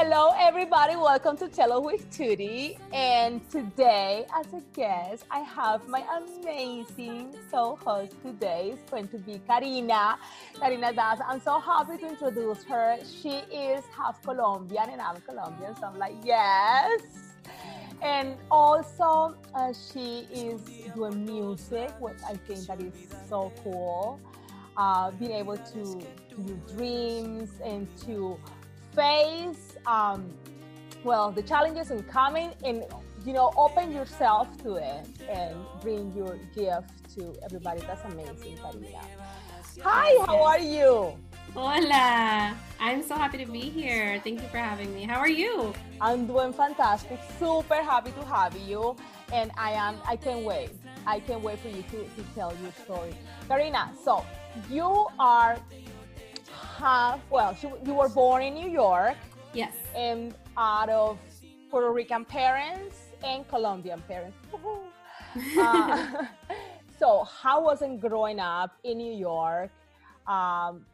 Hello, everybody. Welcome to Cello with Tutti. And today, as a guest, I have my amazing co-host today. It's going to be Karina. Karina Das. I'm so happy to introduce her. She is half Colombian, and I'm Colombian, so I'm like, yes. And also, uh, she is doing music, which I think that is so cool. Uh, being able to do dreams and to face um, well the challenges in coming and you know open yourself to it and bring your gift to everybody that's amazing Karina. hi how are you Hola, I'm so happy to be here. Thank you for having me. How are you? I'm doing fantastic. Super happy to have you. And I am, I can't wait. I can't wait for you to, to tell your story. Karina, so you are well, you were born in New York. Yes. And out of Puerto Rican parents and Colombian parents. uh, so, how was it growing up in New York um,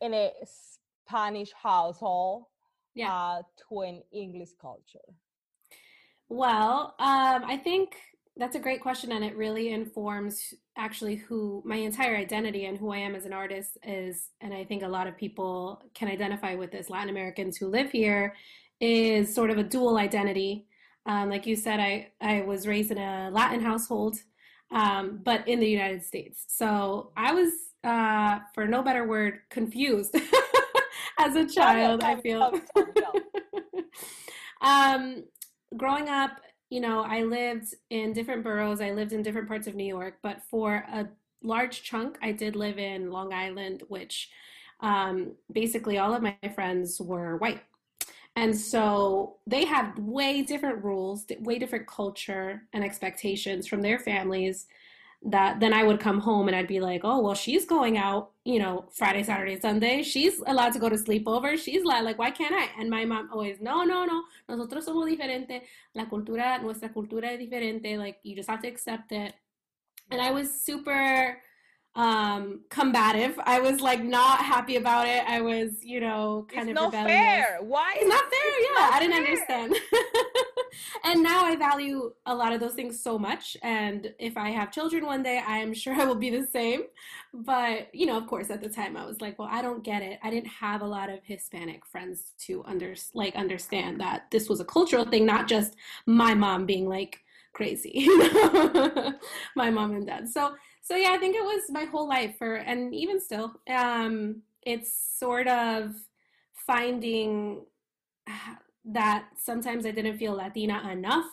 in a Spanish household yeah. uh, to an English culture? Well, um, I think that's a great question, and it really informs actually who my entire identity and who I am as an artist is. And I think a lot of people can identify with this. Latin Americans who live here is sort of a dual identity. Um, like you said, I I was raised in a Latin household, um, but in the United States. So I was, uh, for no better word, confused as a child. I feel. um, growing up you know, I lived in different boroughs, I lived in different parts of New York, but for a large chunk, I did live in Long Island, which um, basically all of my friends were white. And so they had way different rules, way different culture and expectations from their families that then I would come home and I'd be like, oh, well, she's going out, you know, Friday, Saturday, Sunday. She's allowed to go to sleepover. She's like, like, why can't I? And my mom always, no, no, no. Nosotros somos diferente. La cultura, nuestra cultura es diferente. Like, you just have to accept it. And I was super um combative. I was like not happy about it. I was, you know, kind it's of not fair. Why? It's not fair. It's yeah, not I didn't fair. understand. and now I value a lot of those things so much. And if I have children one day, I am sure I will be the same. But you know, of course, at the time, I was like, well, I don't get it. I didn't have a lot of Hispanic friends to under like understand that this was a cultural thing, not just my mom being like crazy. my mom and dad. So so yeah, I think it was my whole life for, and even still, um, it's sort of finding that sometimes I didn't feel Latina enough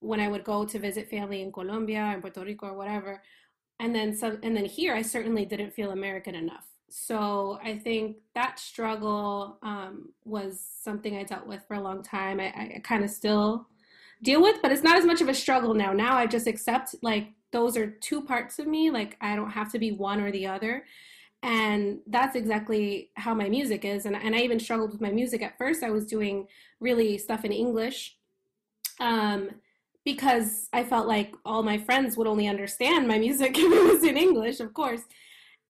when I would go to visit family in Colombia and Puerto Rico or whatever. And then some, and then here, I certainly didn't feel American enough. So I think that struggle um, was something I dealt with for a long time. I, I kind of still deal with, but it's not as much of a struggle now. Now I just accept like those are two parts of me. Like I don't have to be one or the other. And that's exactly how my music is. And, and I even struggled with my music at first. I was doing really stuff in English um, because I felt like all my friends would only understand my music if it was in English, of course.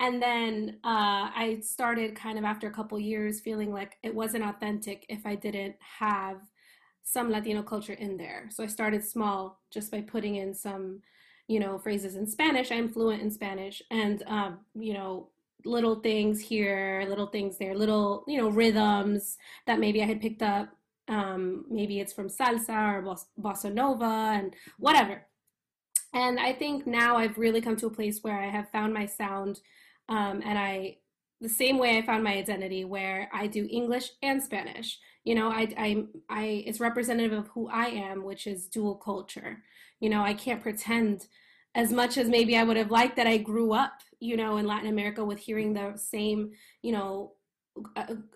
And then uh, I started kind of after a couple years feeling like it wasn't authentic if I didn't have some Latino culture in there. So I started small just by putting in some you know, phrases in Spanish. I'm fluent in Spanish, and um, you know, little things here, little things there, little you know rhythms that maybe I had picked up. Um, maybe it's from salsa or bossa nova and whatever. And I think now I've really come to a place where I have found my sound, um, and I the same way I found my identity, where I do English and Spanish. You know, I, I, I, it's representative of who I am, which is dual culture. You know, I can't pretend as much as maybe I would have liked that I grew up, you know, in Latin America with hearing the same, you know,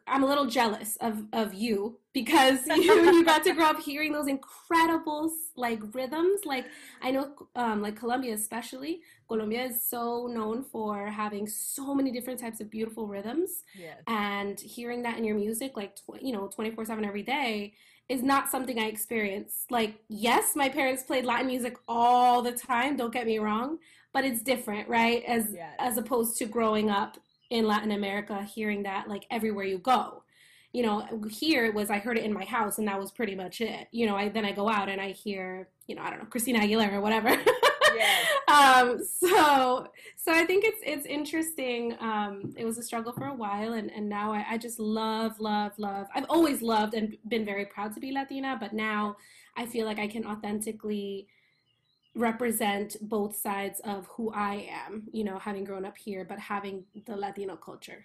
I'm a little jealous of of you because you you got to grow up hearing those incredible like rhythms. Like I know, um, like Colombia especially. Colombia is so known for having so many different types of beautiful rhythms, yes. and hearing that in your music, like tw- you know, twenty four seven every day, is not something I experienced. Like, yes, my parents played Latin music all the time, don't get me wrong, but it's different, right? As yes. as opposed to growing up in Latin America hearing that like everywhere you go. you know, here it was I heard it in my house and that was pretty much it. You know, I then I go out and I hear, you know, I don't know, Christina Aguilera or whatever. yes. um, so so I think it's it's interesting. Um, it was a struggle for a while and, and now I, I just love, love, love. I've always loved and been very proud to be Latina, but now I feel like I can authentically represent both sides of who I am, you know, having grown up here, but having the Latino culture.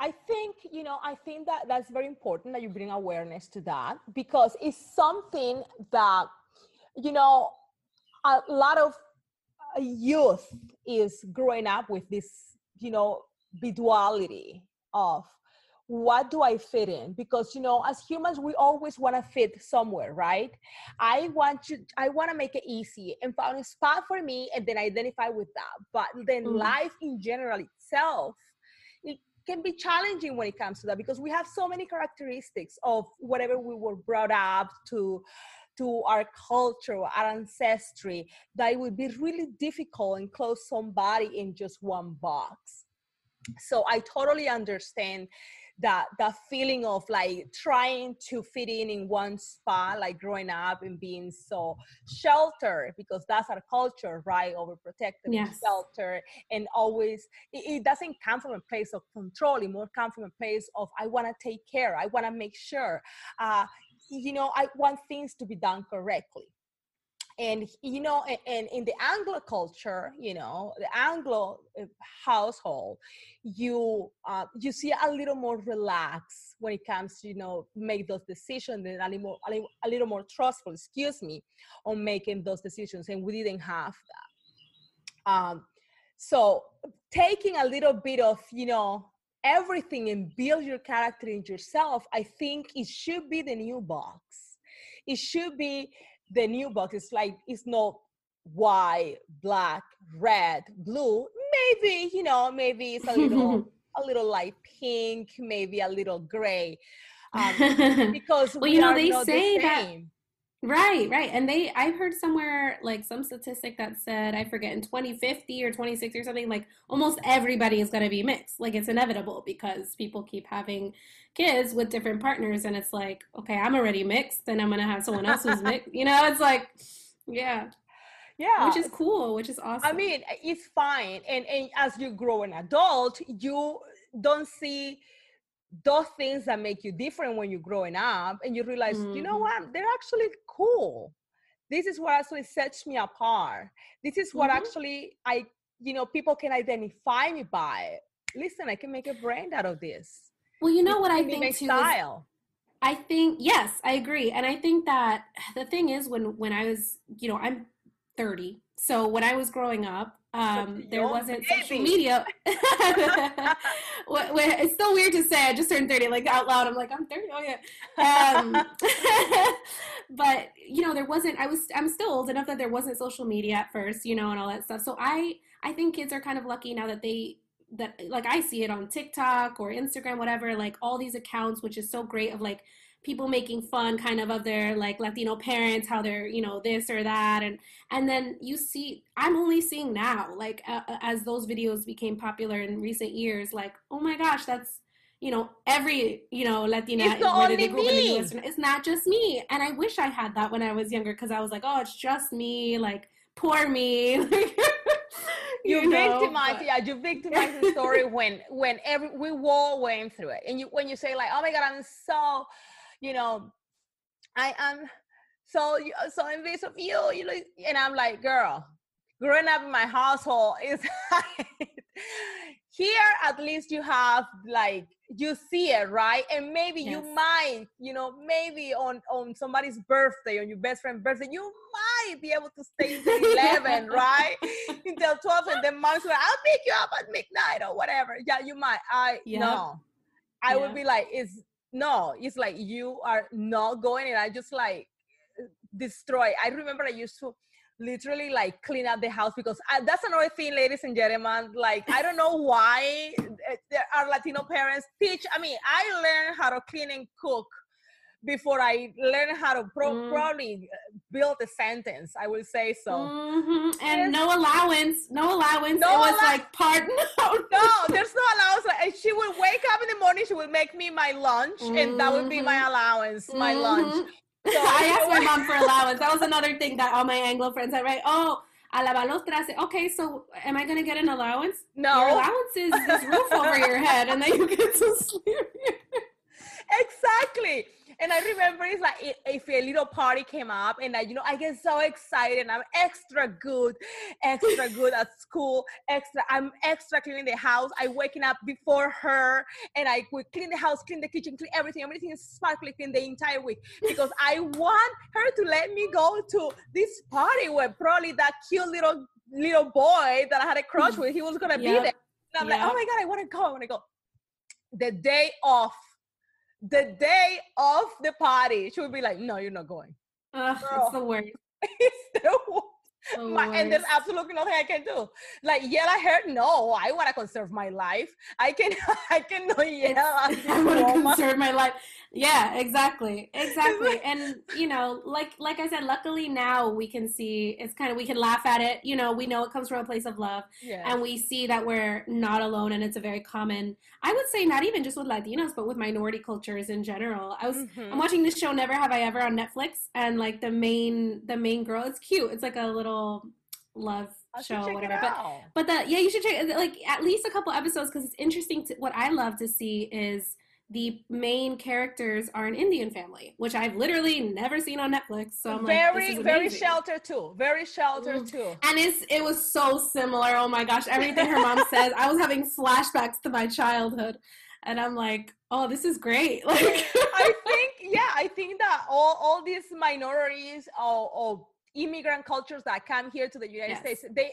I think, you know, I think that that's very important that you bring awareness to that because it's something that, you know, a lot of uh, youth is growing up with this, you know, duality of what do I fit in? Because you know, as humans, we always want to fit somewhere, right? I want to, I want to make it easy and find a spot for me, and then identify with that. But then mm-hmm. life in general itself, it can be challenging when it comes to that because we have so many characteristics of whatever we were brought up to to our culture, our ancestry, that it would be really difficult and close somebody in just one box. So I totally understand that that feeling of like trying to fit in in one spot like growing up and being so sheltered because that's our culture right overprotective yes. shelter and always it, it, doesn't come from a place of control it more comes from a place of i want to take care i want to make sure uh, you know i want things to be done correctly and you know and in the anglo culture you know the anglo uh, household you uh, you see a little more relaxed when it comes to you know make those decisions and a little more a little more trustful excuse me on making those decisions and we didn't have that. Um so taking a little bit of you know everything and build your character in yourself i think it should be the new box. It should be the new box is like it's not white, black, red, blue. Maybe you know, maybe it's a little a little light pink, maybe a little gray. Um, because well, you know, they say the that Right, right. And they I've heard somewhere like some statistic that said, I forget in 2050 or 26 or something, like almost everybody is gonna be mixed. Like it's inevitable because people keep having kids with different partners and it's like, okay, I'm already mixed and I'm gonna have someone else who's mixed. You know, it's like yeah. Yeah. Which is cool, which is awesome. I mean, it's fine. And and as you grow an adult, you don't see those things that make you different when you're growing up and you realize mm-hmm. you know mm-hmm. what they're actually cool this is what actually sets me apart this is what mm-hmm. actually i you know people can identify me by listen i can make a brand out of this well you know it's what i think too style I think yes, I agree. And I think that the thing is when when I was, you know, I'm 30. So when I was growing up, um, there wasn't baby. social media. it's so weird to say. I just turned 30, like out loud. I'm like, I'm 30. Oh yeah. Um, but you know, there wasn't. I was. I'm still old enough that there wasn't social media at first, you know, and all that stuff. So I, I think kids are kind of lucky now that they that like I see it on TikTok or Instagram, whatever. Like all these accounts, which is so great of like people making fun kind of of their like latino parents how they're you know this or that and and then you see i'm only seeing now like uh, as those videos became popular in recent years like oh my gosh that's you know every you know latina it's whether they grew up in the us it's not just me and i wish i had that when i was younger because i was like oh it's just me like poor me you, you know, victimized yeah you victimized the story when when every we all went through it and you when you say like oh my god i'm so you know, I am so uh, so envious of you, you know, and I'm like, girl, growing up in my household is here at least you have like you see it right and maybe yes. you might you know maybe on on somebody's birthday on your best friend's birthday you might be able to stay until 11 right until 12 and then mom's like i'll pick you up at midnight or whatever yeah you might i yeah. no i yeah. would be like is no it's like you are not going and i just like destroy. I remember i used to literally like clean up the house because I, that's another thing ladies and gentlemen like i don't know why eh, there are latino parents teach i mean i learned how to clean and cook before I learn how to pro- Mm. probably build a sentence. I will say so. Mhm. And Yes. no allowance, no allowance. No it was allow- like pardon. No, No, there's no allowance. Like, she would wake up in the morning. She would make me my lunch, and that would be my Mhm. allowance, my lunch. Mhm. So I asked my mom for allowance. That was another thing that all my Anglo friends had, right? Oh, a lavar los trastes. Okay, so am I going to get an allowance? Your No, allowance is this roof over your head, and then you get to sleep. exactly. And I remember it's like if a little party came up, and I, you know, I get so excited. I'm extra good, extra good at school. Extra, I'm extra cleaning the house. I waking up before her, and I would clean the house, clean the kitchen, clean everything. Everything is sparkly clean the entire week because I want her to let me go to this party where probably that cute little little boy that I had a crush mm. with, he was gonna be there. And I'm like, oh my god, I want to go. I want to go. The day off, the day of the party, she would be like, no, you're not going. Ugh, it's the worst. It's the wo- The my, and there's absolutely nothing I can do. Like yell at her, no, I want to conserve my life. I can, I cannot yell at I want to conserve my life. Yeah, exactly, exactly. And you know, like like I said, luckily now we can see it's kind of we can laugh at it. You know, we know it comes from a place of love, Yeah. and we see that we're not alone, and it's a very common. I would say not even just with Latinos, but with minority cultures in general. I was Mhm. I'm watching this show Never Have I Ever on Netflix, and like the main the main girl, it's cute. It's like a little love show, whatever. But but the yeah, you should check like at least a couple episodes because it's interesting. To, what I love to see is the main characters are an Indian family, which I've literally never seen on Netflix. So I'm like, very, this is very sheltered too. Very sheltered Mm. too. And it's it was so similar. Oh my gosh, everything her mom says. I was having flashbacks to my childhood, and I'm like, oh, this is great. Like, I think, yeah, I think that all, all these minorities or, or immigrant cultures that come here to the United Yes. States, they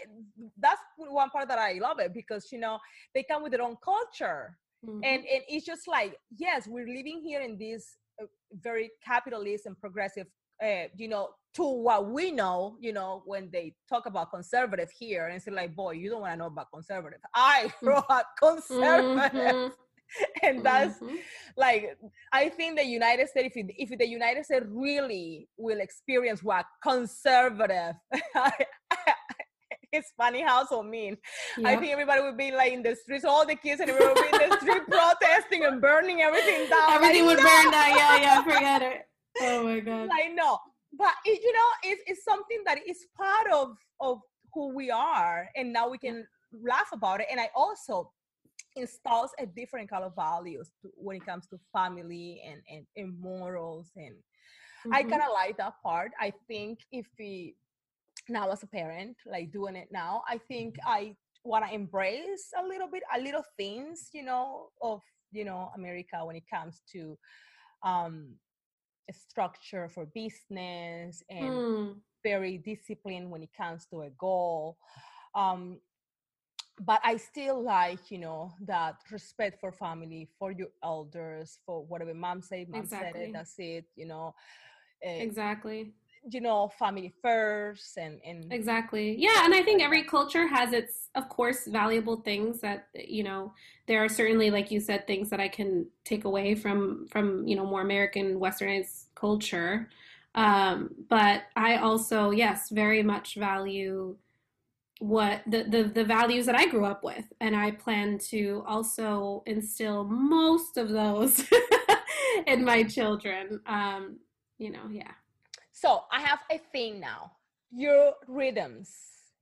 that's one part that I love it because you know they come with their own culture, Mhm. and and it's just like yes, we're living here in this uh, very capitalist and progressive. Uh, you know, to what we know, you know, when they talk about conservative here, and it's like, boy, you don't want to know about conservative. I grew up conservative, Mhm. and that's Mhm. like I think the United States, if, it, if the United States really will experience what conservative, it's funny how so mean. I think everybody would be like in the streets, all the kids and everybody would be in the street protesting and burning everything down. Everything like, would no! burn down. Yeah, yeah, forget it. Oh my god. I know, but it, you know, it's, it's something that is part of of who we are, and now we can laugh about it. And I also installs a different kind of values to, when it comes to family and and, and morals and I Mhm. kind of like that part. I think if we now as a parent, like doing it now, I think I want to embrace a little bit, a little things, you know, of you know America when it comes to um a structure for business and Mm. very disciplined when it comes to a goal. Um, but I still like, you know, that respect for family, for your elders, for whatever mom said, mom said it, that's it, you know. uh, Exactly. You know, family first and and Exactly. Yeah, and I think every culture has its, of course, valuable things that you know. There are certainly, like you said, things that I can take away from from you know more American Westernized culture. Um, but I also, yes, very much value what the, the the values that I grew up with, and I plan to also instill most of those in my children. Um, you know, yeah. So I have a thing now. Your rhythms,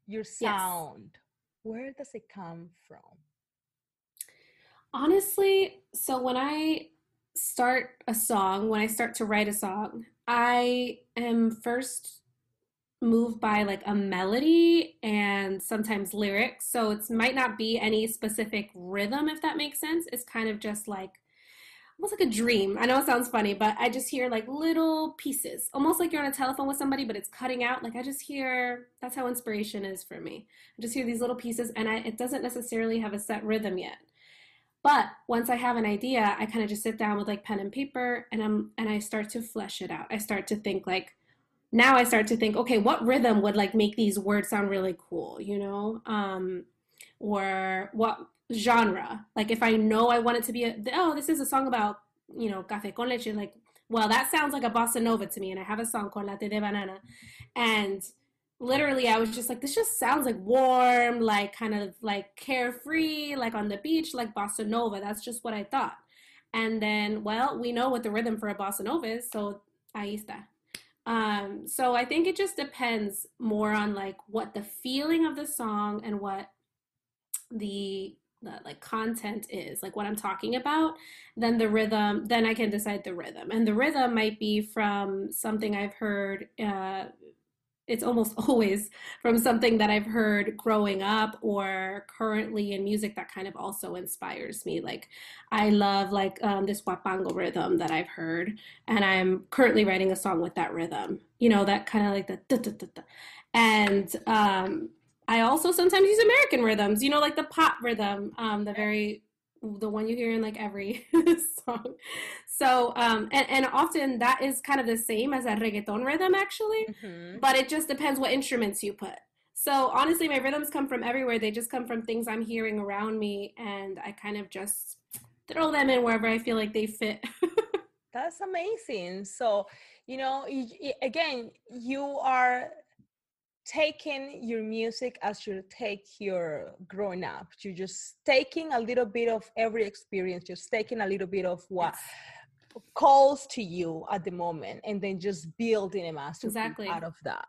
your sound, where does it come from? Honestly, so when I start a song, when I start to write a song, I am first moved by like a melody and sometimes lyrics. So it might not be any specific rhythm, if that makes sense. It's kind of just like almost like a dream. I know it sounds funny, but I just hear like little pieces, almost like you're on a telephone with somebody, but it's cutting out. Like I just hear that's how inspiration is for me. I just hear these little pieces, and I, it doesn't necessarily have a set rhythm yet. But once I have an idea, I kind of just sit down with like pen and paper, and I'm and I start to flesh it out. I start to think like now I start to think, okay, what rhythm would like make these words sound really cool, you know? Um, or what genre? Like if I know I want it to be a oh, this is a song about, you know, café con leche, like well, that sounds like a bossa nova to me. And I have a song called Latte de Banana. And literally, I was just like, this just sounds like warm, like kind of like carefree, like on the beach, like bossa nova. That's just what I thought. And then, well, we know what the rhythm for a bossa nova is. So ahí está. Um, so I think it just depends more on like what the feeling of the song and what the the like content is like what i'm talking about then the rhythm then i can decide the rhythm and the rhythm might be from something i've heard uh, it's almost always from something that I've heard growing up or currently in music that kind of also inspires me. Like I love like um, this huapango rhythm that I've heard, and I'm currently writing a song with that rhythm. You know that kind of like the da, da, da, and um, I also sometimes use American rhythms. You know like the pop rhythm, um, the very the one you hear in like every song. So, um, and, and often that is kind of the same as a reggaeton rhythm, actually, mm-hmm. but it just depends what instruments you put. So, honestly, my rhythms come from everywhere. They just come from things I'm hearing around me, and I kind of just throw them in wherever I feel like they fit. That's amazing. So, you know, again, you are taking your music as you take your growing up. You're just taking a little bit of every experience just taking a little bit of what yes. calls to you at the moment and then just building a masterpiece exactly. out of that.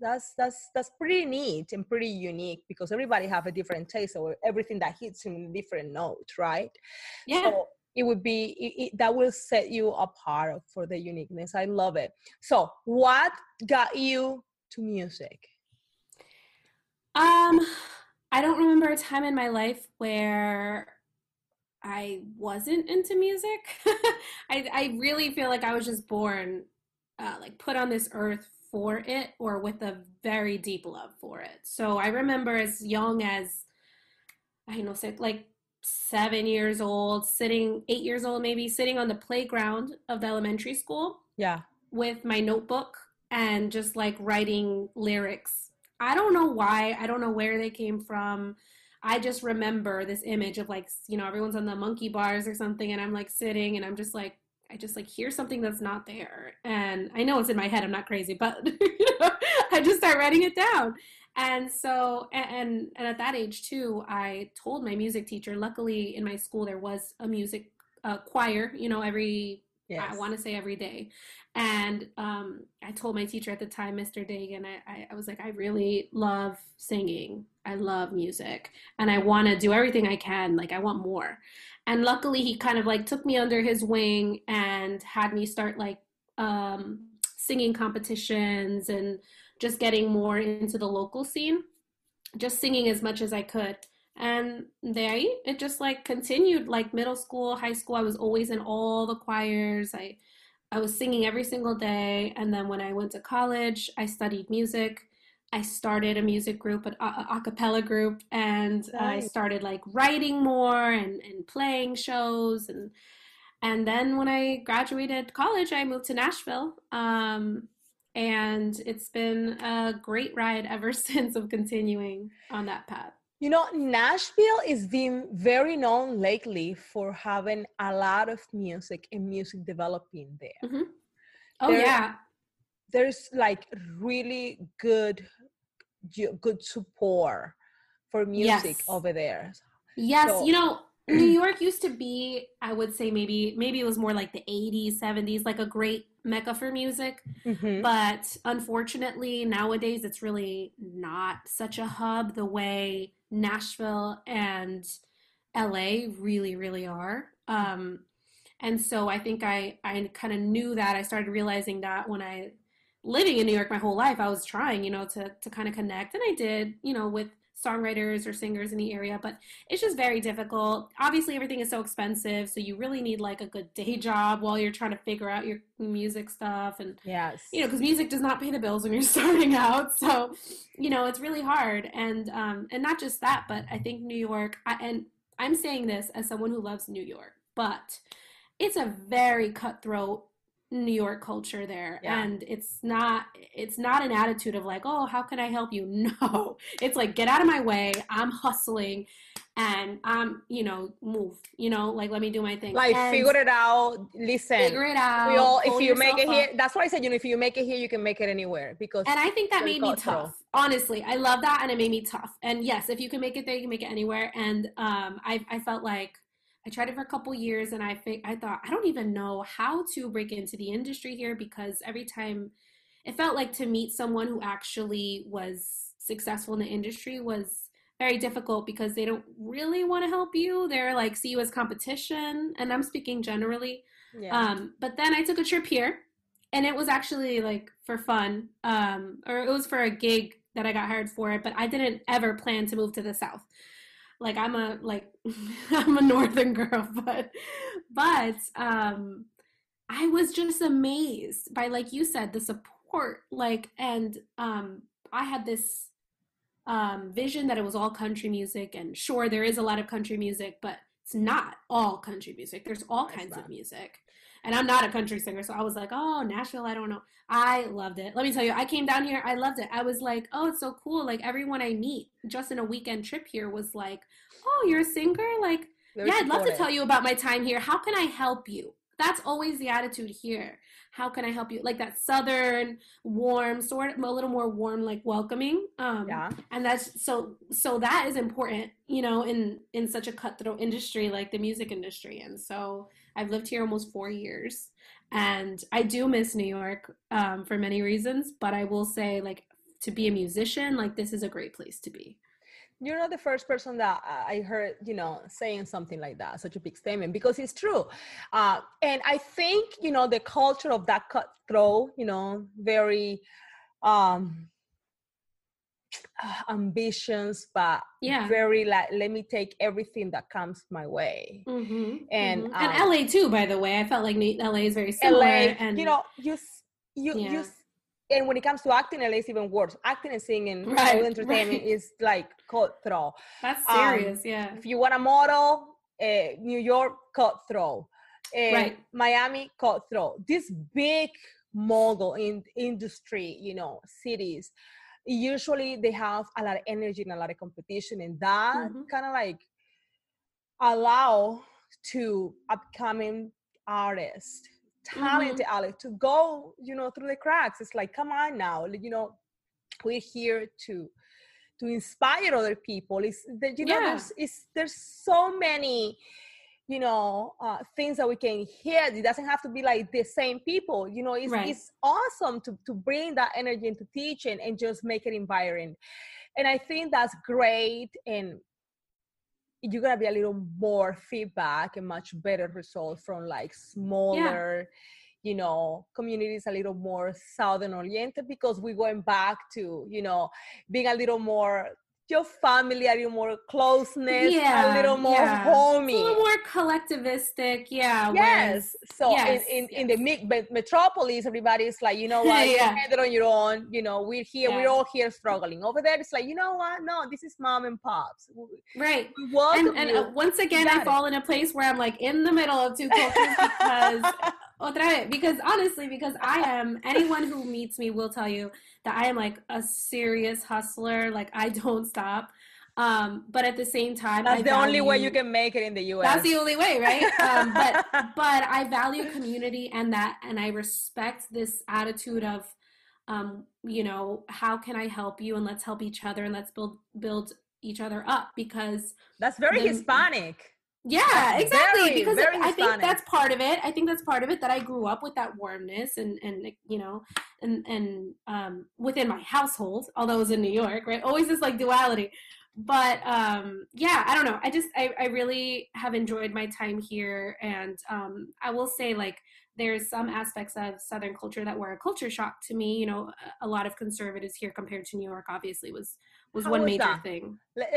That's that's that's pretty neat and pretty unique because everybody have a different taste or everything that hits in a different note right? Yeah. so it would be it, it, that will set you apart for the uniqueness. I love it. So what got you to music um, I don't remember a time in my life where I wasn't into music. I I really feel like I was just born, uh, like put on this earth for it, or with a very deep love for it. So I remember as young as I know, like seven years old, sitting eight years old, maybe sitting on the playground of the elementary school. Yeah. With my notebook and just like writing lyrics I don't know why. I don't know where they came from. I just remember this image of like, you know, everyone's on the monkey bars or something, and I'm like sitting and I'm just like, I just like hear something that's not there. And I know it's in my head, I'm not crazy, but you know, I just start writing it down. And so, and, and at that age too, I told my music teacher, luckily in my school, there was a music uh, choir, you know, every Yes. I want to say every day. And um, I told my teacher at the time, Mr. Dagan, I, I was like, I really love singing. I love music. And I want to do everything I can. Like, I want more. And luckily, he kind of like took me under his wing and had me start like um, singing competitions and just getting more into the local scene, just singing as much as I could and there it just like continued like middle school high school i was always in all the choirs. I i was singing every single day. And then when i went to college i studied music. I started a music group an a, a cappella group and nice. i started like writing more and, and playing shows. And and then when i graduated college i moved to nashville. Um, and it's been a great ride ever since of continuing on that path you know, Nashville is being very known lately for having a lot of music and music developing there. Mm-hmm. Oh yeah, there's like really good, good support for music yes. over there. Yes, so, you know, New York used to be, I would say maybe maybe it was more like the 80s, 70s, like a great mecca for music. Mm-hmm. But unfortunately, nowadays it's really not such a hub the way Nashville and LA really, really are. Um, and so I think I, I kind of knew that. I started realizing that when I living in New York my whole life, I was trying, you know, to to kind of connect, and I did, you know, with songwriters or singers in the area, but it's just very difficult. Obviously, everything is so expensive, so you really need like a good day job while you're trying to figure out your music stuff. And yes, you know, because music does not pay the bills when you're starting out, so you know it's really hard. And um, and not just that, but I think New York, I, and I'm saying this as someone who loves New York, but it's a very cutthroat New York culture there yeah. and it's not it's not an attitude of like oh how can I help you? No it's like get out of my way. I'm hustling and I'm, you know move you know like let me do my thing. Like and figure it out. Listen figure it out. we all if you make it yourself here that's why i said you know if you make it here you can make it anywhere because and i think that made me tough honestly. I love that and it made me tough. And yes if you can make it there you can make it anywhere. And um i, I felt like I tried it for a couple years and I think I thought I don't even know how to break into the industry here because every time it felt like to meet someone who actually was successful in the industry was very difficult because they don't really want to help you. They're like see you as competition and I'm speaking generally. yeah Um, but then I took a trip here, and it was actually like for fun, um, or it was for a gig that I got hired for it. But I didn't ever plan to move to the south. Like I'm a like I'm a northern girl, but but um, I was just amazed by like you said the support, like and um, I had this um, vision that it was all country music, and sure there is a lot of country music, but it's not all country music. There's all kinds of music. And I'm not a country singer, so I was like, oh, Nashville, I don't know. I loved it. Let me tell you, I came down here, I loved it. I was like, oh, it's so cool. Like everyone I meet just in a weekend trip here was like, oh, you're a singer? Like, Very yeah, I'd love to tell you about my time here. How can I help you? That's always the attitude here. How can I help you? Like that southern, warm, sort of a little more warm, like welcoming. Um, yeah and that's so so that is important you know in in such a cutthroat industry like the music industry and so i've lived here almost four years and i do miss new york um, for many reasons but i will say like to be a musician like this is a great place to be you're not the first person that I heard, you know, saying something like that, such a big statement, because it's true. Uh, and I think, you know, the culture of that cutthroat, you know, very um uh, ambitions, but yeah very like, let me take everything that comes my way. hmm And, and um, la too by the way i felt like la is very similar LA, and you know, you, you, Yeah. you, and when it comes to acting, LA is even worse. Acting and singing, Right, entertainment right. is like cutthroat. that's um, serious yeah if you want a model, uh, New York cutthroat, uh, Right. Miami cutthroat. This big mogul in industry, you know, cities. Usually they have a lot of energy and a lot of competition, and that Mhm. kind of like allow to upcoming artists, talented artists, to go, you know, through the cracks. It's like, come on now, you know, we're here to to inspire other people it's that you know Yeah. there's it's there's so many you know uh, things that we can hear. It doesn't have to be like the same people you know it's, Right. it's awesome to, to bring that energy into teaching and just make it inspiring and i think that's great and you're gonna be a little more feedback and much better results from like smaller you know communities a little more southern oriented because we're going back to you know being a little more your family a little more closeness Yeah, a little more yeah. homey a little more collectivistic, yeah. yes so yes, in, in, in the metropolis everybody's like you know what Yeah. you handle on your own you know we're here Yeah. we're all here struggling over there it's like you know what no this is mom and pops right. we And, and uh, once again, I fall in a place where I'm like in the middle of two cultures because, otra vez, because honestly, because I am, anyone who meets me will tell you that I am like a serious hustler. Like I don't stop. Um, but at the same time, that's I the only way you can make it in the us That's the only way, right? Um, but but I value community and that, and I respect this attitude of, um, you know, how can I help you, and let's help each other, and let's build build each other up because that's very the- hispanic yeah, exactly. very, because very I think that's part of it. I think that's part of it that I grew up with that warmness and and you know and and um within my household, although it was in New York, right? Always this like duality. But um yeah, I don't know. I just I, I really have enjoyed my time here and um I will say like there's some aspects of southern culture that were a culture shock to me you know a a lot of conservatives here compared to new york obviously was was How one was major that? thing Let,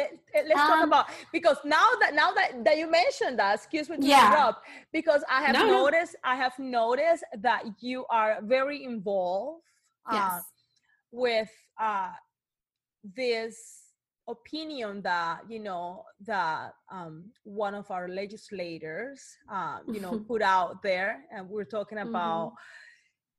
us talk Um, about because now that now that, that you mentioned that, excuse me to Yeah. interrupt, because I have No, no. noticed I have noticed that you are very involved uh, yes with uh, this opinion that you know that um, one of our legislators uh, you know put out there, and we're talking Mm-hmm. about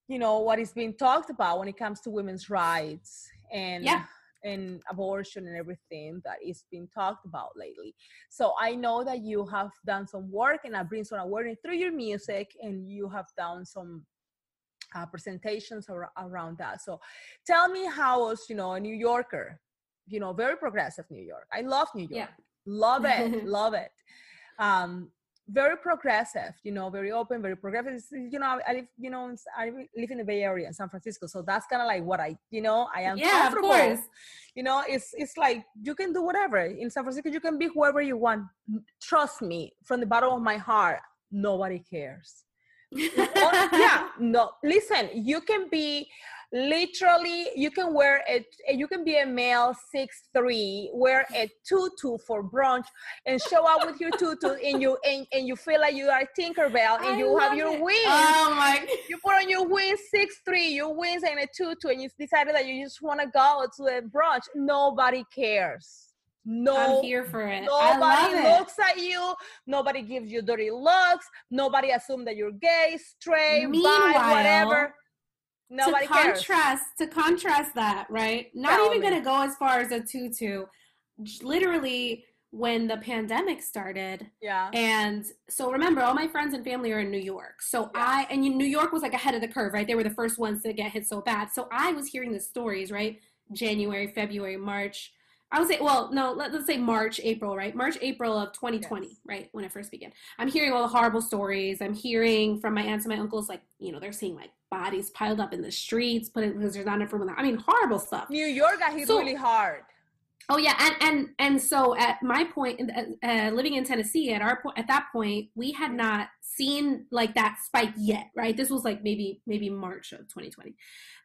you know what is being talked about when it comes to women's rights and Yeah. And abortion and everything that is being talked about lately. So I know that you have done some work and that bring some awareness through your music, and you have done some uh, presentations ar- around that. So tell me how was you know a New Yorker, you know, very progressive New York. I love New York. Yeah. Love it, love it. Um, very progressive, you know, very open, very progressive. You know, I live, you know, I live in the Bay Area in San Francisco, so that's kind of like what I, you know, I am yeah. Of course. You know, it's it's like you can do whatever in San Francisco. You can be whoever you want. Trust me, from the bottom of my heart, nobody cares. oh, yeah, no. Listen, you can be literally you can wear it you can be a male six three wear a tutu for brunch and show up with your tutu and you and, and you feel like you are tinkerbell and I you have your it. wings oh my you put on your wings six three your wings and a tutu and you decided that you just want to go to a brunch nobody cares no I'm here for it. Nobody looks it. at you. Nobody gives you dirty looks. Nobody assumes that you're gay, straight, bi, whatever. Nobody to contrast cares. to contrast that, right? Not Tell even gonna go as far as a tutu. Literally, when the pandemic started. Yeah. And so remember, all my friends and family are in New York. So I and New York was like ahead of the curve, right? They were the first ones to get hit so bad. So I was hearing the stories, right? January, February, March. I would say, well, no, let, us say March, April, right? March, April of 2020, yes. right? When it first began. I'm hearing all the horrible stories. I'm hearing from my aunts and my uncles, like, you know, they're seeing like bodies piled up in the streets, put it because there's not enough room. I mean, horrible stuff. New York got hit so, really hard. Oh yeah, and and and so at my point, uh, uh, living in Tennessee, at our point, at that point, we had not seen like that spike yet, right? This was like maybe maybe March of 2020.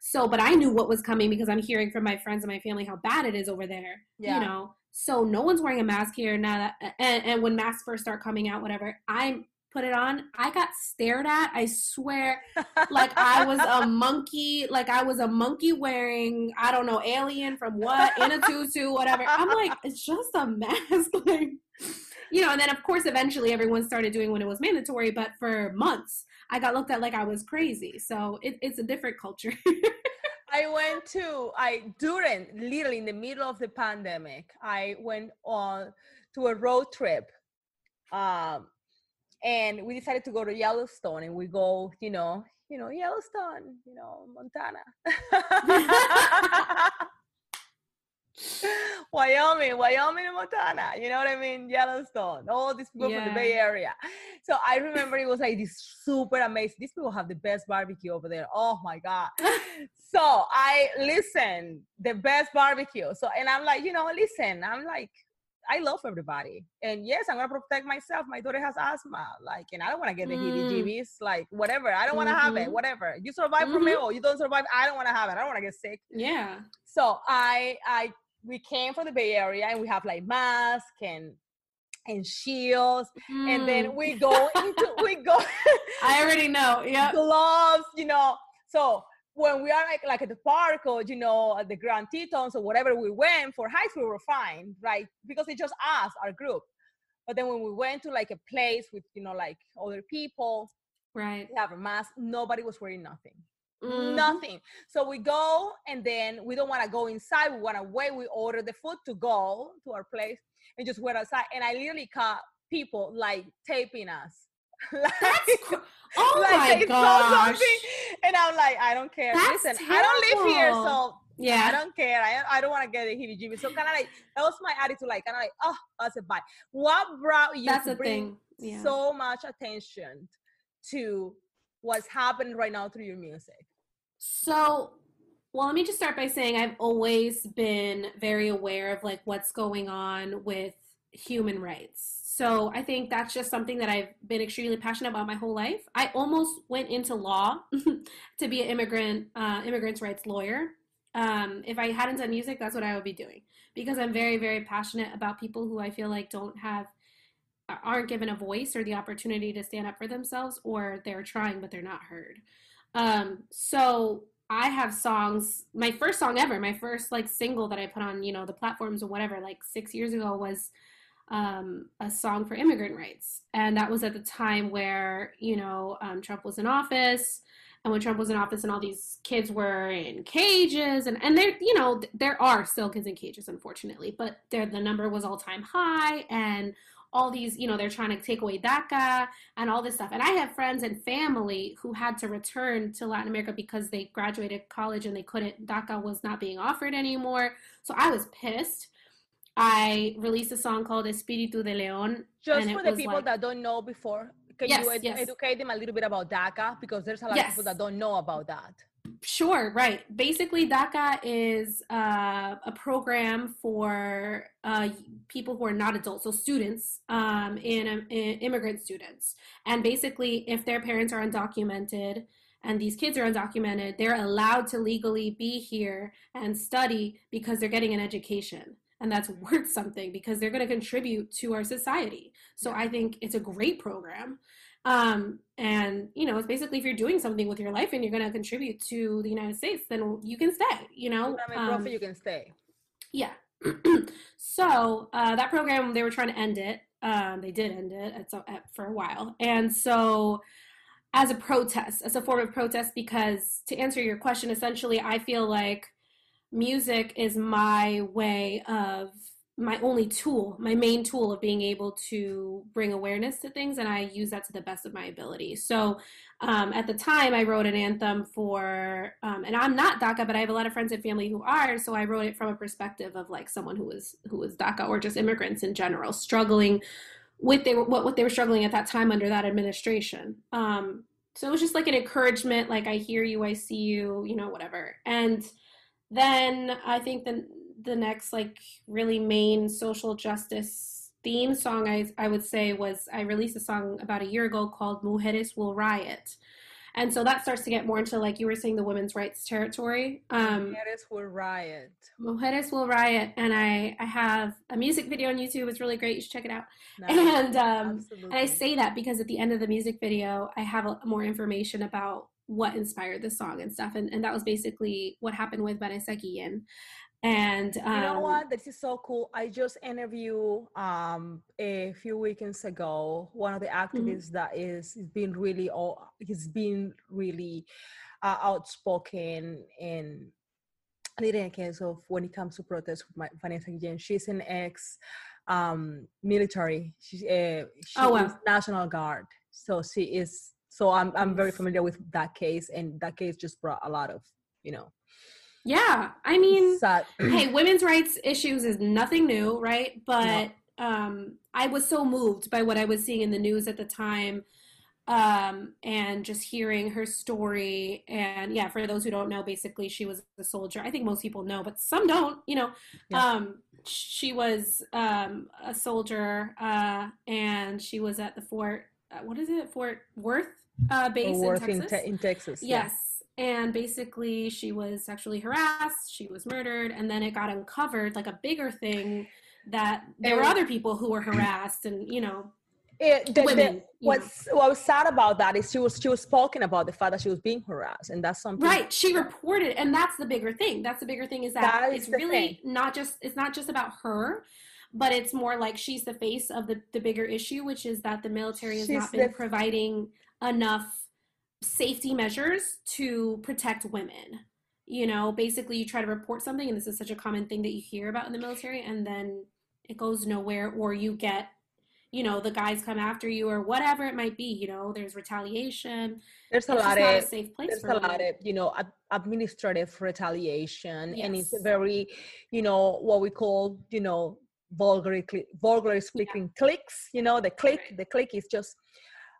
So, but I knew what was coming because I'm hearing from my friends and my family how bad it is over there. Yeah. You know, so no one's wearing a mask here now. That, and, and when masks first start coming out, whatever, I'm put it on, I got stared at. I swear, like I was a monkey, like I was a monkey wearing, I don't know, alien from what, in a tutu, whatever. I'm like, it's just a mask. like, you know, and then of course, eventually everyone started doing when it was mandatory, but for months, I got looked at like I was crazy. So it, it's a different culture. I went to I during literally in the middle of the pandemic, I went on to a road trip um, and we decided to go to Yellowstone and we go, you know, you know, Yellowstone, you know, Montana. Wyoming, Wyoming and Montana, you know what I mean? Yellowstone, all these people yeah. from the Bay Area. So I remember it was like this super amazing. These people have the best barbecue over there. Oh my God. so I listen, the best barbecue. So, and I'm like, you know, listen, I'm like, I love everybody. And yes, I'm gonna protect myself. My daughter has asthma, like, and I don't want to get the mm. heebie-jeebies, like, whatever. I don't want to mm-hmm. have it, mm-hmm. whatever. You survive mm-hmm. from it, or you don't survive. I don't want to have it. I don't want to get sick. Yeah. So I, I, we came from the Bay Area, and we have like masks and and shields, mm. and then mm. we go into we go. I already know. Yeah. Gloves, you know. So when we are like, like at the park or you know at the Grand Tetons or whatever we went for high school, we were fine, right? Because it's just us, our group. But then when we went to like a place with you know like other people, right? We have a mask. Nobody was wearing nothing. Mm-hmm. Nothing. So we go and then we don't want to go inside. We want to wait. We order the food to go to our place and just wait outside. And I literally caught people like taping us like, That's oh like my gosh. and I'm like, I don't care. That's Listen, terrible. I don't live here, so yeah, I don't care. I, I don't want to get a heebie-jeebie. So kind of like that was my attitude. Like kind of like, oh, that's a bye. What brought you that's to bring yeah. so much attention to what's happening right now through your music? So well, let me just start by saying I've always been very aware of like what's going on with human rights so I think that's just something that I've been extremely passionate about my whole life. I almost went into law to be an immigrant uh, immigrants' rights lawyer. Um, if I hadn't done music, that's what I would be doing because I'm very very passionate about people who I feel like don't have aren't given a voice or the opportunity to stand up for themselves or they're trying but they're not heard. Um, so I have songs. My first song ever, my first like single that I put on, you know, the platforms or whatever, like six years ago was um, a song for immigrant rights. And that was at the time where, you know, um, Trump was in office. And when Trump was in office and all these kids were in cages and and there you know there are still kids in cages unfortunately but there the number was all time high. And all these you know they're trying to take away DACA and all this stuff. And I have friends and family who had to return to Latin America because they graduated college and they couldn't DACA was not being offered anymore. So I was pissed I released a song called Espíritu de León. Just for the people like, that don't know before, can yes, you ed- yes. educate them a little bit about DACA? Because there's a lot yes. of people that don't know about that. Sure, right. Basically, DACA is uh, a program for uh, people who are not adults, so students, um, in, in immigrant students. And basically, if their parents are undocumented, and these kids are undocumented, they're allowed to legally be here and study because they're getting an education and that's worth something because they're going to contribute to our society. So I think it's a great program. Um, and you know, it's basically if you're doing something with your life and you're going to contribute to the United States, then you can stay. You know, um, you can stay. Yeah. so uh, that program, they were trying to end it. Um, they did end it at, at, for a while, and so as a protest, as a form of protest, because to answer your question, essentially, I feel like music is my way of my only tool, my main tool of being able to bring awareness to things, and I use that to the best of my ability. So, um, at the time, I wrote an anthem for, um, and I'm not DACA, but I have a lot of friends and family who are. So I wrote it from a perspective of like someone who was who was DACA or just immigrants in general, struggling with they what what they were struggling at that time under that administration. Um, so it was just like an encouragement, like I hear you, I see you, you know, whatever, and then I think the the next like really main social justice theme song I I would say was I released a song about a year ago called Mujeres Will Riot. And so that starts to get more into like you were saying the women's rights territory. Um, Mujeres will riot. Mujeres will riot, and I I have a music video on YouTube. It's really great. You should check it out. Nice. And um, and I say that because at the end of the music video, I have a, more information about what inspired the song and stuff. And, and that was basically what happened with Vanessa Guillen. And um, you know um, what? This is so cool. I just interviewed um, a few weekends ago one of the mm-hmm. activists mm-hmm. that is has been really oh, he's been really uh, outspoken in in case of when it comes to protests with my, Vanessa Guillen. She's an ex um, military. She's uh, she oh, wow. National Guard, so she is so i'm i'm very familiar with that case and that case just brought a lot of you know yeah i mean sad. hey women's rights issues is nothing new right but no. um i was so moved by what i was seeing in the news at the time um and just hearing her story and yeah for those who don't know basically she was a soldier i think most people know but some don't you know yeah. um she was um a soldier uh and she was at the fort uh, what is it fort worth uh, base in Texas. In, te- in Texas. Yes. Yeah. And basically, she was sexually harassed. She was murdered, and then it got uncovered like a bigger thing that there were other people who were harassed, and you know, it, the, women. The, what's what was sad about that is she was she was spoken about the fact that she was being harassed, and that's something. Right, she reported, and that's the bigger thing. That's the bigger thing is that, that is it's really thing. not just it's not just about her, but it's more like she's the face of the the bigger issue, which is that the military has she's not been the, providing enough safety measures to protect women. You know, basically, you try to report something, and this is such a common thing that you hear about in the military, and then it goes nowhere, or you get, you know, the guys come after you, or whatever it might be. You know, there's retaliation. There's a it's lot of a safe place. There's a women. lot of you know administrative retaliation, yes. and it's very, you know, what we call, you know, vulgarly vulgarly speaking yeah. clicks. You know, the clique, right. the clique is just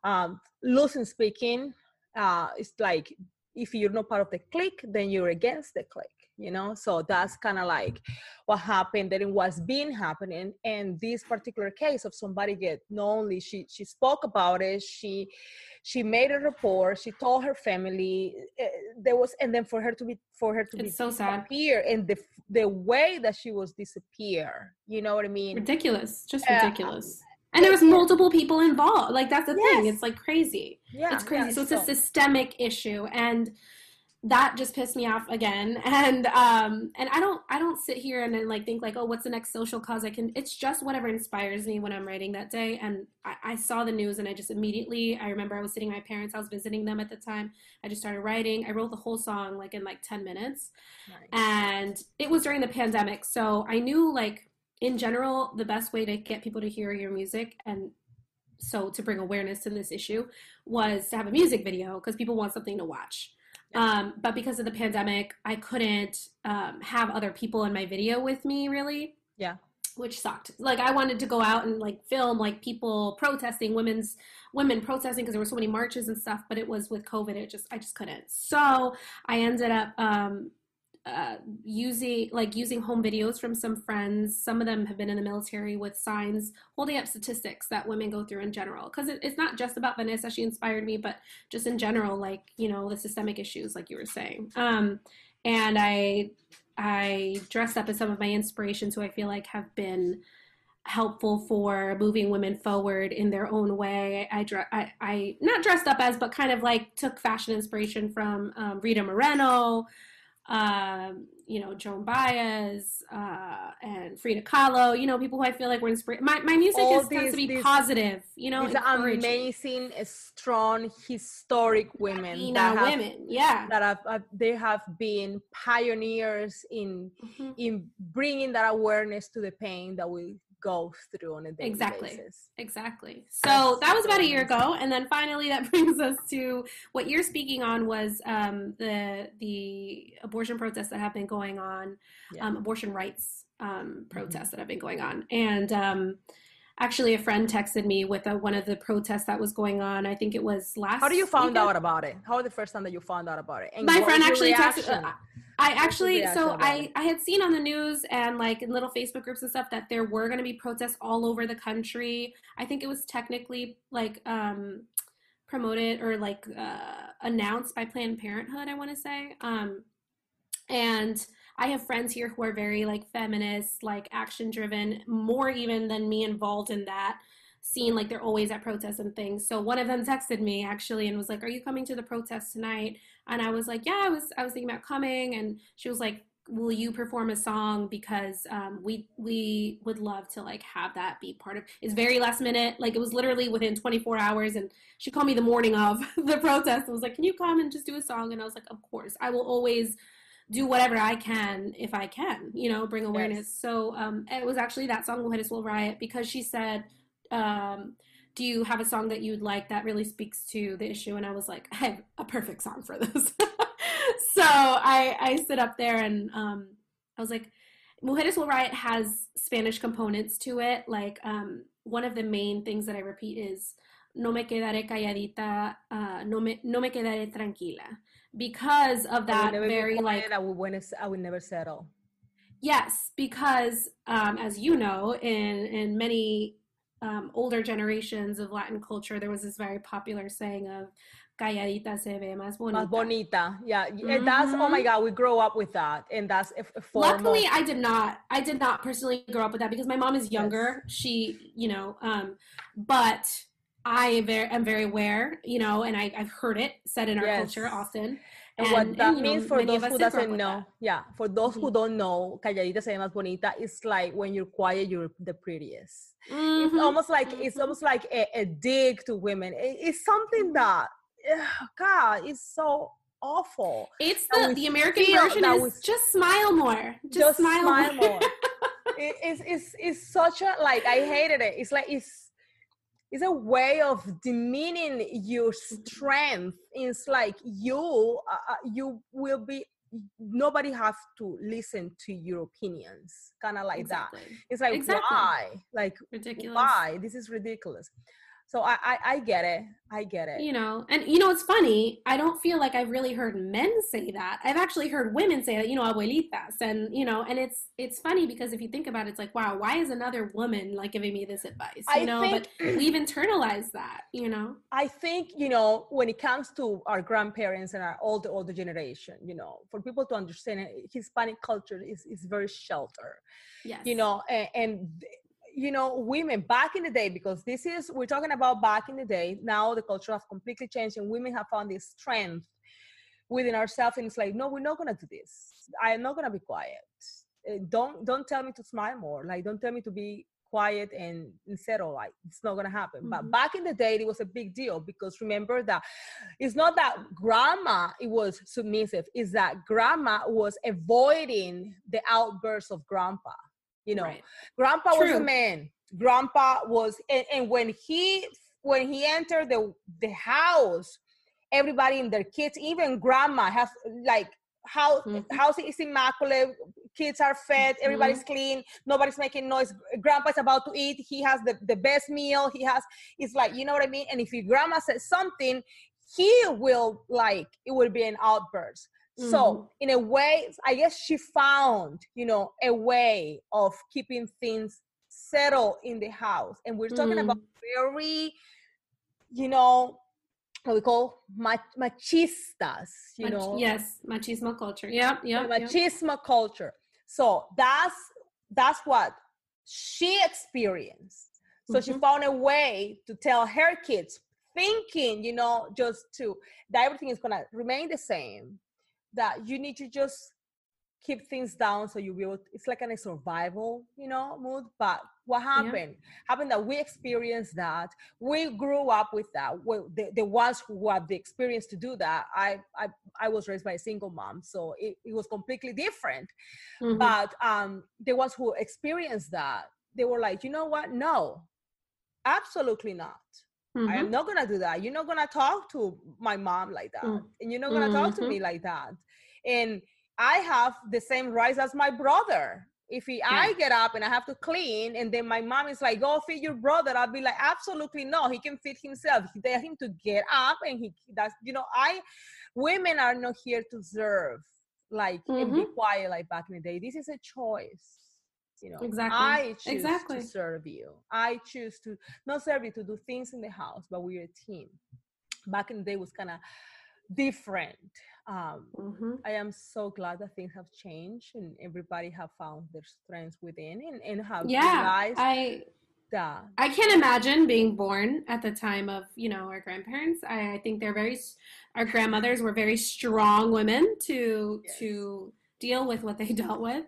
um, loosely speaking, uh, it's like if you're not part of the clique, then you're against the clique, you know? So that's kind of like what happened, that it was being happening. And this particular case of somebody get not only she she spoke about it, she she made a report, she told her family uh, there was and then for her to be for her to it's be so sad here and the the way that she was disappear, you know what I mean? Ridiculous, just ridiculous. Uh, and there was multiple people involved. Like that's the yes. thing it's like crazy. Yeah, it's crazy. yeah, so it's so. a systemic issue. And that just pissed me off again. And um and i don't i don't sit here and then like think like oh what's the next social cause i can it's just whatever inspires me when i'm writing that day. And I, I saw the news and i just immediately i remember i was sitting my parents i was visiting them at the time. I just started writing. I wrote the whole song like in like 10 minutes. Nice. and it was during the pandemic. So i knew like in general the best way to get people to hear your music and so to bring awareness to this issue was to have a music video because people want something to watch um, but because of the pandemic, I couldn't um, have other people in my video with me really. Yeah. Which sucked. Like I wanted to go out and like film like people protesting, women's women protesting because there were so many marches and stuff. But it was with COVID, it just I just couldn't. So I ended up um, uh, using like using home videos from some friends. Some of them have been in the military with signs holding up statistics that women go through in general. Because it, it's not just about Vanessa; she inspired me, but just in general, like you know the systemic issues, like you were saying. Um, and I I dressed up as some of my inspirations, who I feel like have been helpful for moving women forward in their own way. I, I, I not dressed up as, but kind of like took fashion inspiration from um, Rita Moreno, um, you know, Joan Baez, uh, and Frida Kahlo, you know, people who I feel like were inspired. My, my music All is, these, tends to be these, positive, you know, these amazing, strong, historic women. Latina that have, women, yeah. That have, uh, they have been pioneers in, mm-hmm. in bringing that awareness to the pain that we go through on a daily exactly. basis. Exactly. So that was about a year ago, and then finally that brings us to what you're speaking on was um, the the abortion protests that have been going on, yeah. um, abortion rights um, protests mm-hmm. that have been going on, and um, actually a friend texted me with a, one of the protests that was going on. I think it was last. How do you find out about it? How was the first time that you found out about it? And My friend actually texted. Uh, I actually, so I, I had seen on the news and like in little Facebook groups and stuff that there were going to be protests all over the country. I think it was technically like um, promoted or like uh, announced by Planned Parenthood, I want to say. Um, and I have friends here who are very like feminist, like action driven, more even than me involved in that scene. Like they're always at protests and things. So one of them texted me actually and was like, "Are you coming to the protest tonight?" And I was like, "Yeah, I was. I was thinking about coming." And she was like, "Will you perform a song because um, we we would love to like have that be part of." It's very last minute. Like it was literally within 24 hours, and she called me the morning of the protest and was like, "Can you come and just do a song?" And I was like, "Of course, I will always." do whatever I can if I can, you know, bring awareness. Yes. So um, it was actually that song, Mujeres Will Riot, because she said, um, do you have a song that you'd like that really speaks to the issue? And I was like, I have a perfect song for this. so I, I stood up there and um, I was like, Mujeres Will Riot has Spanish components to it. Like um, one of the main things that I repeat is, no me quedaré calladita, uh, no, me, no me quedaré tranquila because of that very like I would, I would never settle. Yes, because um, as you know, in in many um, older generations of Latin culture, there was this very popular saying of "calladita se ve más bonita." Más bonita, yeah. Mm-hmm. That's oh my mm-hmm. god, we grow up with that, and that's a luckily I did not. I did not personally grow up with that because my mom is younger. Yes. She, you know, um, but I very, am very aware, you know, and I, have heard it said in our yes. culture often. And, and what that and, means know, for those who doesn't know, that. yeah, for those mm-hmm. who don't know, calladita se ve más bonita It's like when you're quiet, you're the prettiest. Mm-hmm. It's almost like mm-hmm. it's almost like a, a dig to women. It, it's something that, God, is so awful. It's the the American version is we, just smile more. Just, just smile, smile more. more. it, it's it's it's such a like I hated it. It's like it's it's a way of demeaning your strength. It's like you uh, uh, you will be nobody has to listen to your opinions. Kind of like exactly. that it's like exactly. why? Like ridiculous. why? This is ridiculous so I, I, I get it. I get it. You know and you know it's funny. I don't feel like i've really heard men say that. I've actually heard women say that you know abuelitas and you know and it's it's funny because if you think about it it's like wow why is another woman like giving me this advice? You I know think, but we've internalized that you know? I think you know when it comes to our grandparents and our older older generation you know for people to understand hispanic culture is, is very sheltered. yes. you know and, and you know women back in the day because this is we're talking about back in the day now the culture has completely changed and women have found this strength within ourselves and it's like no we're not gonna do this. I'm not gonna be quiet. Uh, don't don't tell me to smile more. Like don't tell me to be quiet and, and settle like it's not gonna happen. But Mhm. back in the day it was a big deal because remember that it's not that grandma it was submissive it's that grandma was avoiding the outbursts of grandpa you know Right. grandpa was a man. Grandpa was and, and when he when he entered the the house everybody and their kids even grandma has like house Mhm. house is immaculate kids are fed everybody's clean nobody's making noise grandpa's about to eat he has the, the best meal he has it's like you know what i mean? And if your grandma says something he will like it will be an outburst So in a way i guess she found you know a way of keeping things settled in the house and we're talking about Mm. very you know what we call mach- machistas you Mach- know yes, machismo culture. Yeah, the yep. yep. machismo culture so that's that's what she experienced so she Mhm. found a way to tell her kids thinking you know just to that everything is gonna remain the same that you need to just keep things down so you will it's like a survival you know mood but what happened? Happened that we experienced that. We grew up with that. Well, the, the ones who have the experience to do that I, I i was raised by a single mom so it, it was completely different. Mhm. but um the ones who experienced that they were like you know what? No absolutely not I Mhm. am not gonna do that. You're not gonna talk to my mom like that, Mm. and you're not gonna talk to Mhm. me like that. And I have the same rights as my brother. If he, I get up and I have to clean, and then my mom is like, "Go feed your brother," I'll be like, "Absolutely no. He can feed himself. He Tell him to get up, and he that's you know, I women are not here to serve like and be Mm-hmm. quiet like back in the day. This is a choice." You know, Exactly. I choose Exactly. to serve you. I choose to not serve you to do things in the house, but we're a team. Back in the day was kind of different. Um, Mhm. I am so glad that things have changed and everybody have found their strengths within and, and have Yeah, realized I that I can't imagine being born at the time of you know our grandparents. I, I think they're very our grandmothers were very strong women to Yes. to deal with what they dealt with.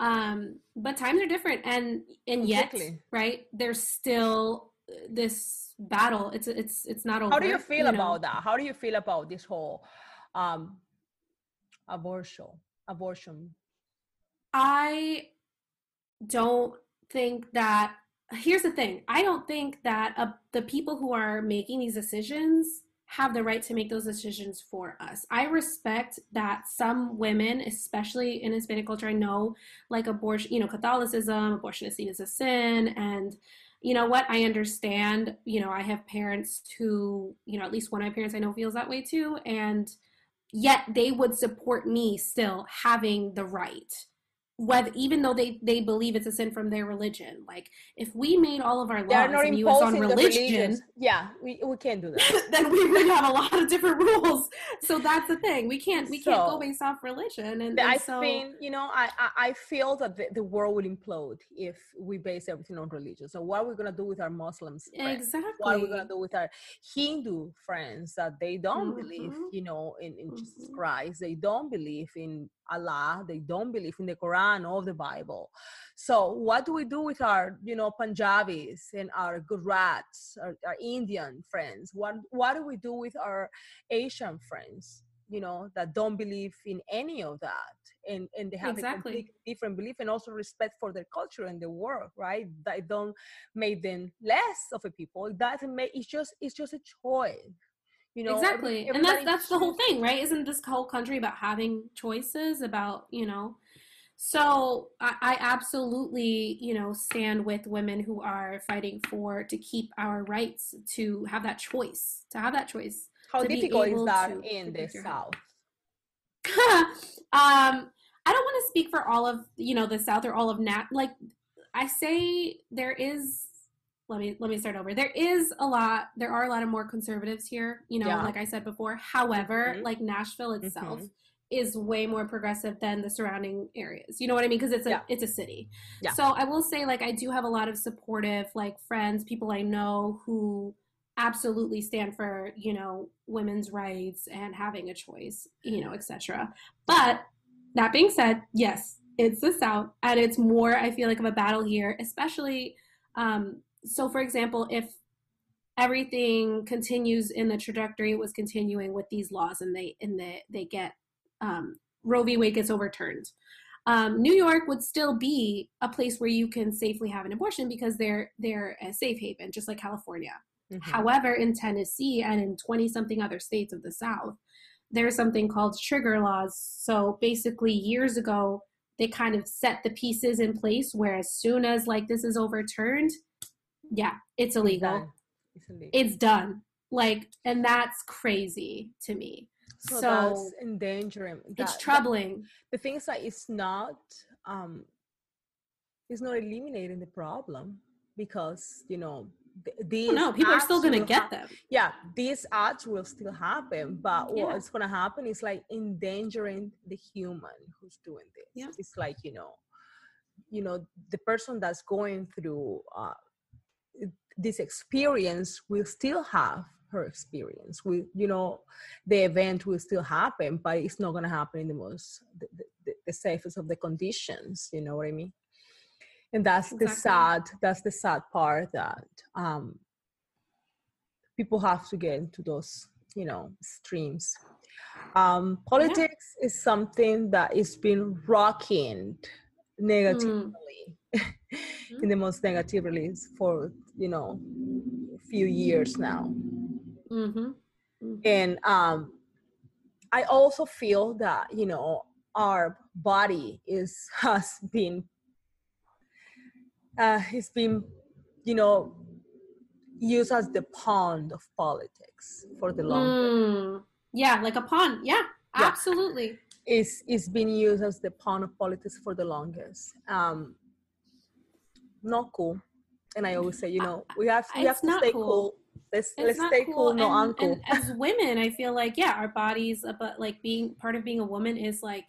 Um, but times are different, and and yet, Completely. right? There's still this battle. It's it's it's not over. how do you feel know. about that? How do you feel about this whole um abortion abortion? I don't think that. Here's the thing. I don't think that uh, the people who are making these decisions have the right to make those decisions for us. I respect that some women, especially in Hispanic culture, I know like abortion, you know, Catholicism, abortion is seen as a sin. And you know what? I understand, you know, I have parents who, you know, at least one of my parents I know feels that way too. And yet they would support me still having the right whether even though they they believe it's a sin from their religion like if we made all of our laws not in us on religion. Yeah, we, we can't do that. then we would have a lot of different rules so that's the thing we can't we can't So- go based off religion and, But and I so think you know I, I I feel that the, the world will implode if we base everything on religion. So what are we gonna do with our Muslims? friends? exactly What are we gonna do with our Hindu friends that they don't believe, Mhm. you know, in, in Jesus Mhm. Christ? They don't believe in Allah. They don't believe in the Quran or the Bible. So what do we do with our, you know, Punjabis and our Gurats, our, our Indian friends? What what do we do with our Asian friends? You know, that don't believe in any of that, and and they have Exactly. a completely different belief, and also respect for their culture and their work, right? That don't make them less of a people. It doesn't make it's just it's just a choice. You know, exactly and that's that's the whole thing right isn't this whole country about having choices about you know so I, I absolutely you know stand with women who are fighting for to keep our rights to have that choice to have that choice How difficult is that to in the your health. South? um i don't want to speak for all of you know the south or all of nat like i say there is let me let me start over there is a lot there are a lot of more conservatives here you know Yeah. like i said before however Mhm. like nashville itself Mhm. Is way more progressive than the surrounding areas you know what i mean because it's a Yeah. it's a city Yeah. so i will say like i do have a lot of supportive like friends people i know who absolutely stand for you know women's rights and having a choice you know etc but that being said yes it's the south and it's more i feel like of a battle here especially um so for example if everything continues in the trajectory it was continuing with these laws and they and they, they get um, roe v. Wade gets overturned. Um, new york would still be a place where you can safely have an abortion because they're they're a safe haven just like california. Mm-hmm. however in tennessee and in 20 something other states of the south there's something called trigger laws. So basically years ago they kind of set the pieces in place where as soon as like this is overturned yeah it's illegal. it's, illegal. it's done. Like and that's crazy to me so, so endangering that, it's troubling the thing is that it's not um it's not eliminating the problem because you know these no people are still going to get ha- them yeah these acts will still happen but yeah. what's going to happen is like endangering the human who's doing this yeah. it's like you know you know the person that's going through uh, this experience will still have her experience we you know the event will still happen but it's not going to happen in the most the, the, the, safest of the conditions you know what i mean and that's exactly. the sad that's the sad part that um people have to get into those you know streams um politics yeah. is something that is been rocking negatively mm. in the most negatively for you know a few years now mm-hmm. Mm-hmm. and um i also feel that you know our body is has been uh, it's been you know used as the pawn of politics for the long mm. yeah like a pawn yeah, yeah. absolutely it's it's been used as the pawn of politics for the longest um not cool and i always say you know we have we have to stay cool, cool. Let's it's let's stay cool, cool no and, uncool and as women i feel like yeah our bodies uh, but like being part of being a woman is like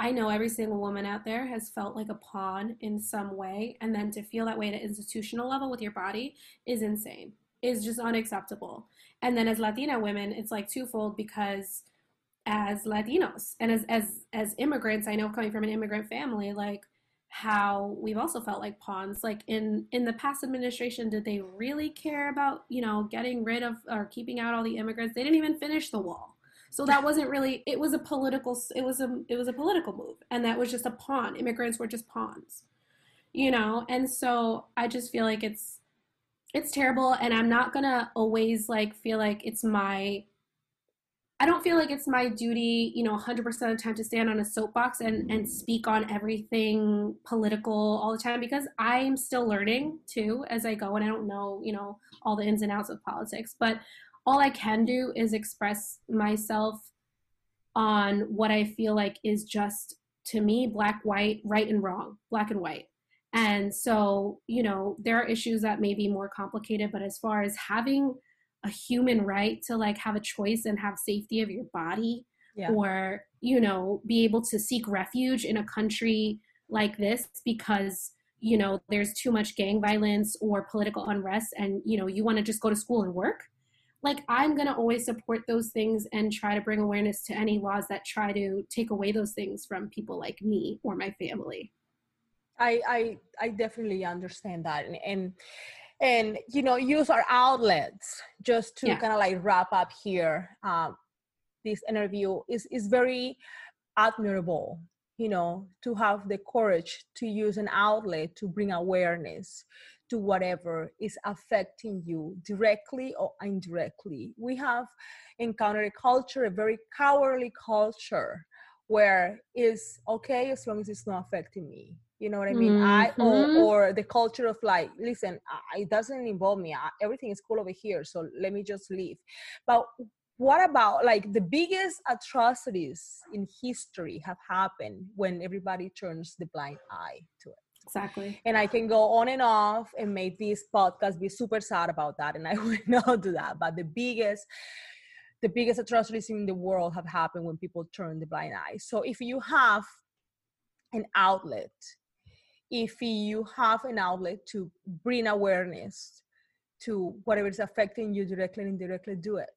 I know every single woman out there has felt like a pawn in some way. And then to feel that way at an institutional level with your body is insane, is just unacceptable. And then as Latina women, it's like twofold because as Latinos and as as as immigrants, I know coming from an immigrant family, like how we've also felt like pawns. Like in in the past administration did they really care about you know getting rid of or keeping out all the immigrants? They didn't even finish the wall. So that wasn't really it was a political it was a it was a political move. And that was just a pawn. Immigrants were just pawns you know? And so i just feel like it's it's terrible. And i'm not gonna always like feel like it's my I don't feel like it's my duty, you know, 100% of the time to stand on a soapbox and, and speak on everything political all the time because I'm still learning too as I go and I don't know, you know, all the ins and outs of politics. But all I can do is express myself on what I feel like is just to me black, white, right and wrong, black and white. And so, you know, there are issues that may be more complicated, but as far as having a human right to like have a choice and have safety of your body yeah. or you know be able to seek refuge in a country like this because you know there's too much gang violence or political unrest and you know you want to just go to school and work. Like i'm going to always support those things and try to bring awareness to any laws that try to take away those things from people like me or my family. I i i definitely understand that. And, and and you know use our outlets just to yeah. kind of like wrap up here. Um, this interview is is very admirable you know to have the courage to use an outlet to bring awareness to whatever is affecting you directly or indirectly. We have encountered a culture a very cowardly culture where it's okay as long as it's not affecting me you know what i mean? Mm-hmm. i or, mm-hmm. or the culture of like listen it doesn't involve me. I, everything is cool over here so let me just leave. But what about like the biggest atrocities in history have happened when everybody turns the blind eye to it? Exactly. And i can go on and off and make this podcast be super sad about that and i will not do that. But the biggest the biggest atrocities in the world have happened when people turn the blind eye. So if you have an outlet if you have an outlet to bring awareness to whatever is affecting you directly and indirectly, do it.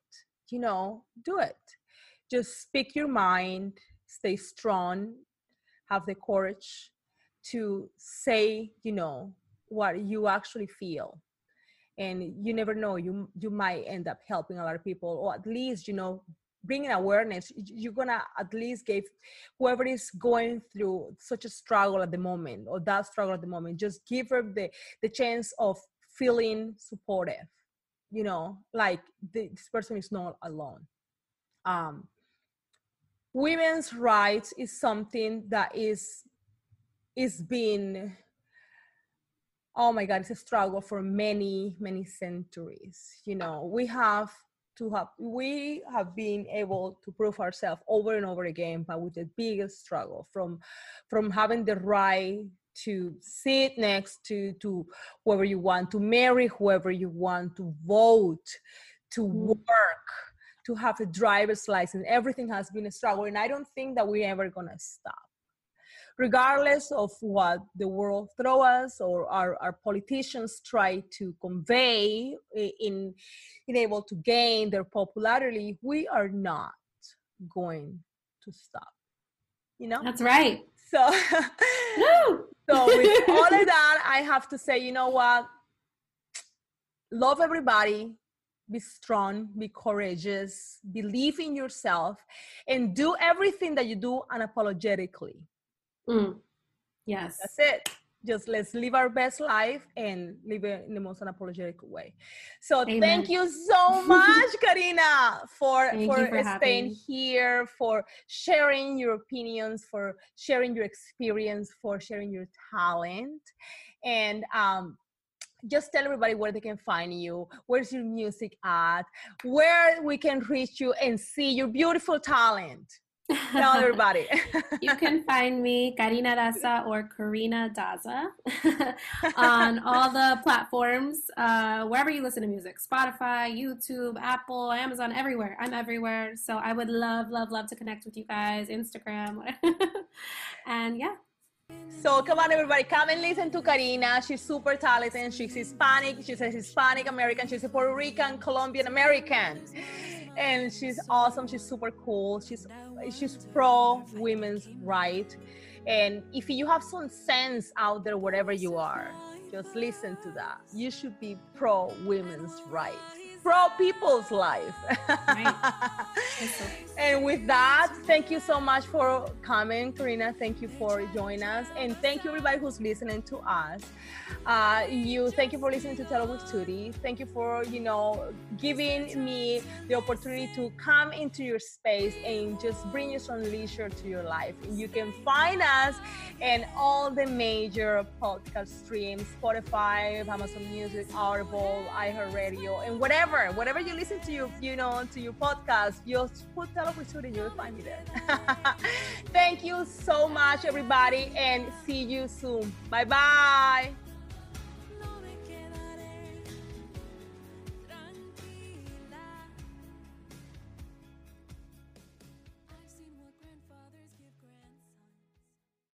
You know, do it. Just speak your mind, stay strong, have the courage to say, you know, what you actually feel. And you never know, you you might end up helping a lot of people, or at least, you know, bringing awareness you're gonna at least give whoever is going through such a struggle at the moment or that struggle at the moment just give her the the chance of feeling supportive. You know like this person is not alone. Um women's rights is something that is is being oh my god it's a struggle for many many centuries you know. We have to have we have been able to prove ourselves over and over again but with the biggest struggle from from having the right to sit next to to whoever you want to marry whoever you want to vote to mm. work to have a driver's license everything has been a struggle and i don't think that we're ever gonna stop regardless of what the world throw us or our, our politicians try to convey in in able to gain their popularity we are not going to stop you know? That's right. So so with all of that i have to say you know what? Love everybody be strong be courageous believe in yourself and do everything that you do unapologetically Mm. Yes. That's it. Just let's live our best life and live it in the most unapologetic way. So Amen. thank you so much, Karina, for for, for staying here, for sharing your opinions, for sharing your experience, for sharing your talent. And um, just tell everybody where they can find you, where's your music at, where we can reach you and see your beautiful talent. Tell everybody. you can find me, Karina Daza or Karina Daza, on all the platforms, uh, wherever you listen to music Spotify, YouTube, Apple, Amazon, everywhere. I'm everywhere. So I would love, love, love to connect with you guys, Instagram. and yeah. So come on, everybody, come and listen to Karina. She's super talented. She's Hispanic. She's a Hispanic American. She's a Puerto Rican, Colombian American and she's awesome she's super cool she's she's pro women's right. And if you have some sense out there wherever you are just listen to that. You should be pro women's rights pro people's life. and with that, thank you so much for coming, Karina. Thank you for joining us, and thank you everybody who's listening to us. Uh, you, thank you for listening to Tell with Tutti. Thank you for you know giving me the opportunity to come into your space and just bring you some leisure to your life. You can find us in all the major podcast streams: Spotify, Amazon Music, Audible, iHeartRadio, and whatever whatever, whatever you listen to your, you know, to your podcast, just put Tell with Tutti and you'll find me there. Thank you so much, everybody, and see you soon. Bye bye.